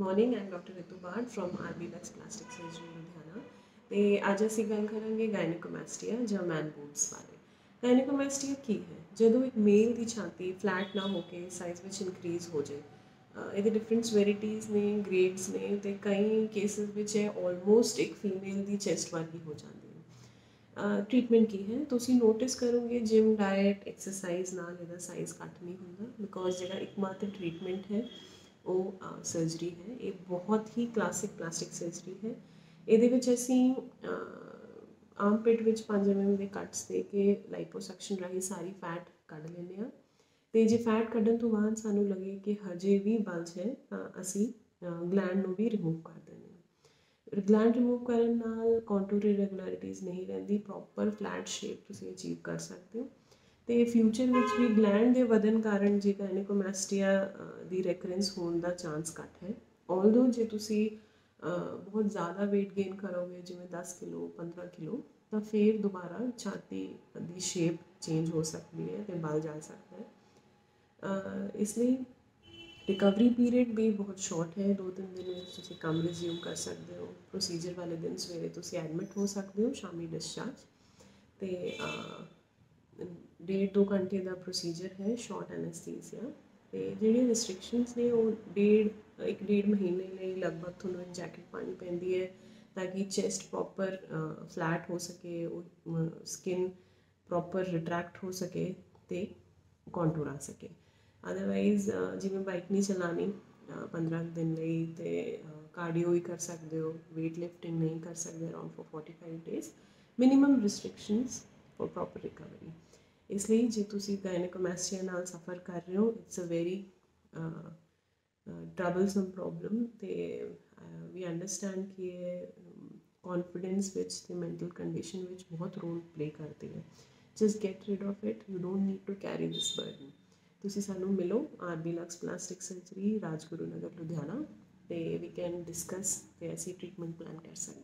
Morning Aam doctor Ritu Barh from RB Lux plastic surgery Ludhiana ਤੇ ਅੱਜ ਅਸੀਂ ਗੱਲ ਕਰਾਂਗੇ ਗਾਇਨੋਕੋਮੈਸਟੀਆ ਜਾਂ ਮੈਨ ਬੂਬਸ ਬਾਰੇ। ਗਾਇਨੋਕੋਮੈਸਟੀਆ ਕੀ ਹੈ? ਜਦੋਂ ਇੱਕ ਮੇਲ ਦੀ ਛਾਤੀ ਫਲੈਟ ਨਾ ਹੋ ਕੇ ਸਾਈਜ਼ ਵਿੱਚ ਇਨਕਰੀਜ਼ ਹੋ ਜਾਏ ਇਹਦੇ ਡਿਫਰੈਂਟਸ ਸਵੈਰਿਟੀਜ਼ ਨੇ ਗ੍ਰੇਡਸ ਨੇ ਤੇ ਕਈ ਕੇਸਿਸ ਵਿੱਚ ਇਹ ਆਲਮੋਸਟ ਇੱਕ ਫੀਮੇਲ ਦੀ ਚੈਸਟ ਵਰਗੀ ਹੋ ਜਾਂਦੀ ਹੈ। ਟ੍ਰੀਟਮੈਂਟ ਕੀ ਹੈ? ਤੁਸੀਂ ਨੋਟਿਸ ਕਰੋਗੇ ਜਿਮ ਡਾਈਟ ਐਕਸਰਸਾਈਜ਼ ਨਾਲ ਇਹਦਾ ਸਾਈਜ਼ ਘੱਟ ਨਹੀਂ ਹੁੰਦਾ ਬਿਕੋਜ਼ ਜਿਹੜਾ ਇੱਕਮਾਤਰ ਟ੍ਰੀਟਮੈਂਟ ਹੈ ਉਹ ਸਰਜਰੀ ਹੈ। ਇਹ ਬਹੁਤ ਹੀ ਕਲਾਸਿਕ ਪਲਾਸਟਿਕ ਸਰਜਰੀ ਹੈ। ਇਹਦੇ ਵਿੱਚ ਅਸੀਂ ਆਮ ਪੇਟ ਵਿੱਚ 5 mm ਦੇ ਕੱਟਸ ਦੇ ਕੇ ਲਾਈਪੋਸੈਕਸ਼ਨ ਰਾਹੀਂ ਸਾਰੀ ਫੈਟ ਕੱਢ ਲੈਂਦੇ ਆ ਤੇ ਜੇ ਫੈਟ ਕੱਢਣ ਤੋਂ ਬਾਅਦ ਸਾਨੂੰ ਲੱਗੇ ਕਿ ਹਜੇ ਵੀ ਬਲਜ ਹੈ, ਤਾਂ ਅਸੀਂ ਗਲੈਂਡ ਨੂੰ ਵੀ ਰਿਮੂਵ ਕਰ ਦਿੰਦੇ ਹਾਂ। ਗਲੈਂਡ ਰਿਮੂਵ ਕਰਨ ਨਾਲ ਕੰਟੂਰ ਇਰੈਗੂਲਰਿਟੀਜ਼ ਨਹੀਂ ਰਹਿੰਦੀ ਪ੍ਰੋਪਰ ਫਲੈਟ ਸ਼ੇਪ ਤੁਸੀਂ ਅਚੀਵ ਕਰ ਸਕਦੇ ਹੋ। ਤੇ ਫਿਊਚਰ ਵਿੱਚ ਵੀ ਗਲੈਂਡ ਦੇ ਵਧਨ ਕਾਰਨ ਜੇ ਗਾਇਨੋਕੋਮੈਸਟੀਆ ਦੀ ਰੈਕਰੈਂਸ ਹੋਣ ਦਾ ਚਾਂਸ ਘੱਟ ਹੈ। ਆਲਦੋ ਜੇ ਤੁਸੀਂ ਬਹੁਤ ਜ਼ਿਆਦਾ weight gain ਕਰੋਗੇ, ਜਿਵੇਂ 10 ਕਿਲੋ 15 ਕਿਲੋ, ਤਾਂ ਫਿਰ ਦੁਬਾਰਾ ਛਾਤੀ ਦੀ ਸ਼ੇਪ ਚੇਂਜ ਹੋ ਸਕਦੀ ਹੈ ਤੇ ਬਲ ਜਾ ਸਕਦਾ ਹੈ। ਇਸ ਲਈ ਰਿਕਵਰੀ ਪੀਰੀਅਡ ਵੀ ਬਹੁਤ ਸ਼ਾਰਟ ਹੈ। ਦੋ ਤਿੰਨ ਦਿਨ ਵਿੱਚ ਤੁਸੀਂ ਕੰਮ ਰਿਜ਼ਿਊਮ ਕਰ ਸਕਦੇ ਹੋ। ਪ੍ਰੋਸੀਜਰ ਵਾਲੇ ਦਿਨ ਸਵੇਰੇ ਤੁਸੀਂ ਐਡਮਿਟ ਹੋ ਸਕਦੇ ਹੋ, ਸ਼ਾਮੀ ਡਿਸਚਾਰਜ ਤੇ ਡੇਢ ਦੋ ਘੰਟੇ ਦਾ ਪ੍ਰੋਸੀਜਰ ਹੈ ਸ਼ਾਰਟ ਐਨਸਥੀਸੀਆ ਤੇ ਜਿਹੜੀਆਂ ਰੈਸਟ੍ਰਿਕਸ਼ਨਸ ਨੇ ਉਹ ਡੇਢ, ਇੱਕ ਡੇਢ ਮਹੀਨੇ ਲਈ ਲਗਭਗ ਤੁਹਾਨੂੰ ਇੱਕ ਜੈਕਟ ਪਾਣੀ ਪੈਂਦੀ ਹੈ ਤਾਂ ਕਿ ਚੈਸਟ ਪ੍ਰੋਪਰ ਫਲੈਟ ਹੋ ਸਕੇ, ਉਹ ਸਕਿਨ ਪ੍ਰੋਪਰ ਰਿਟਰੈਕਟ ਹੋ ਸਕੇ ਤੇ ਕੰਟੂਰ ਆ ਸਕੇ। ਅਦਰਵਾਈਜ਼ ਜਿਵੇਂ ਬਾਈਕ ਨਹੀਂ ਚਲਾਣੀ 15 ਦਿਨ ਲਈ ਤੇ ਕਾਰਡੀਓ ਹੀ ਕਰ ਸਕਦੇ ਹੋ, weight lifting ਨਹੀਂ ਕਰ ਸਕਦੇ around for 45 days minimum restrictions for proper recovery ਇਸ ਲਈ ਜੇ ਤੁਸੀਂ ਗਾਇਨੋਕੋਮੈਸਟੀਆ ਨਾਲ ਸਫਰ ਕਰ ਰਹੇ ਹੋ it's a very troublesome problem ਤੇ ਵੀ ਅੰਡਰਸਟੈਂਡ ਕਿ ਇਹ ਕੌਨਫੀਡੈਂਸ ਵਿੱਚ ਤੇ ਮੈਂਟਲ ਕੰਡੀਸ਼ਨ ਵਿੱਚ ਬਹੁਤ ਰੋਲ ਪਲੇ ਕਰਦੀ ਹੈ just get rid of it you don't need to carry this burden ਤੁਸੀਂ ਸਾਨੂੰ ਮਿਲੋ RB Lux plastic surgery Rajguru Nagar, Ludhiana, ਤੇ ਵੀ ਕੈਨ ਡਿਸਕਸ ਤੇ ਅਸੀਂ ਟ੍ਰੀਟਮੈਂਟ ਪਲਾਨ ਕਰ ਸਕਦੇ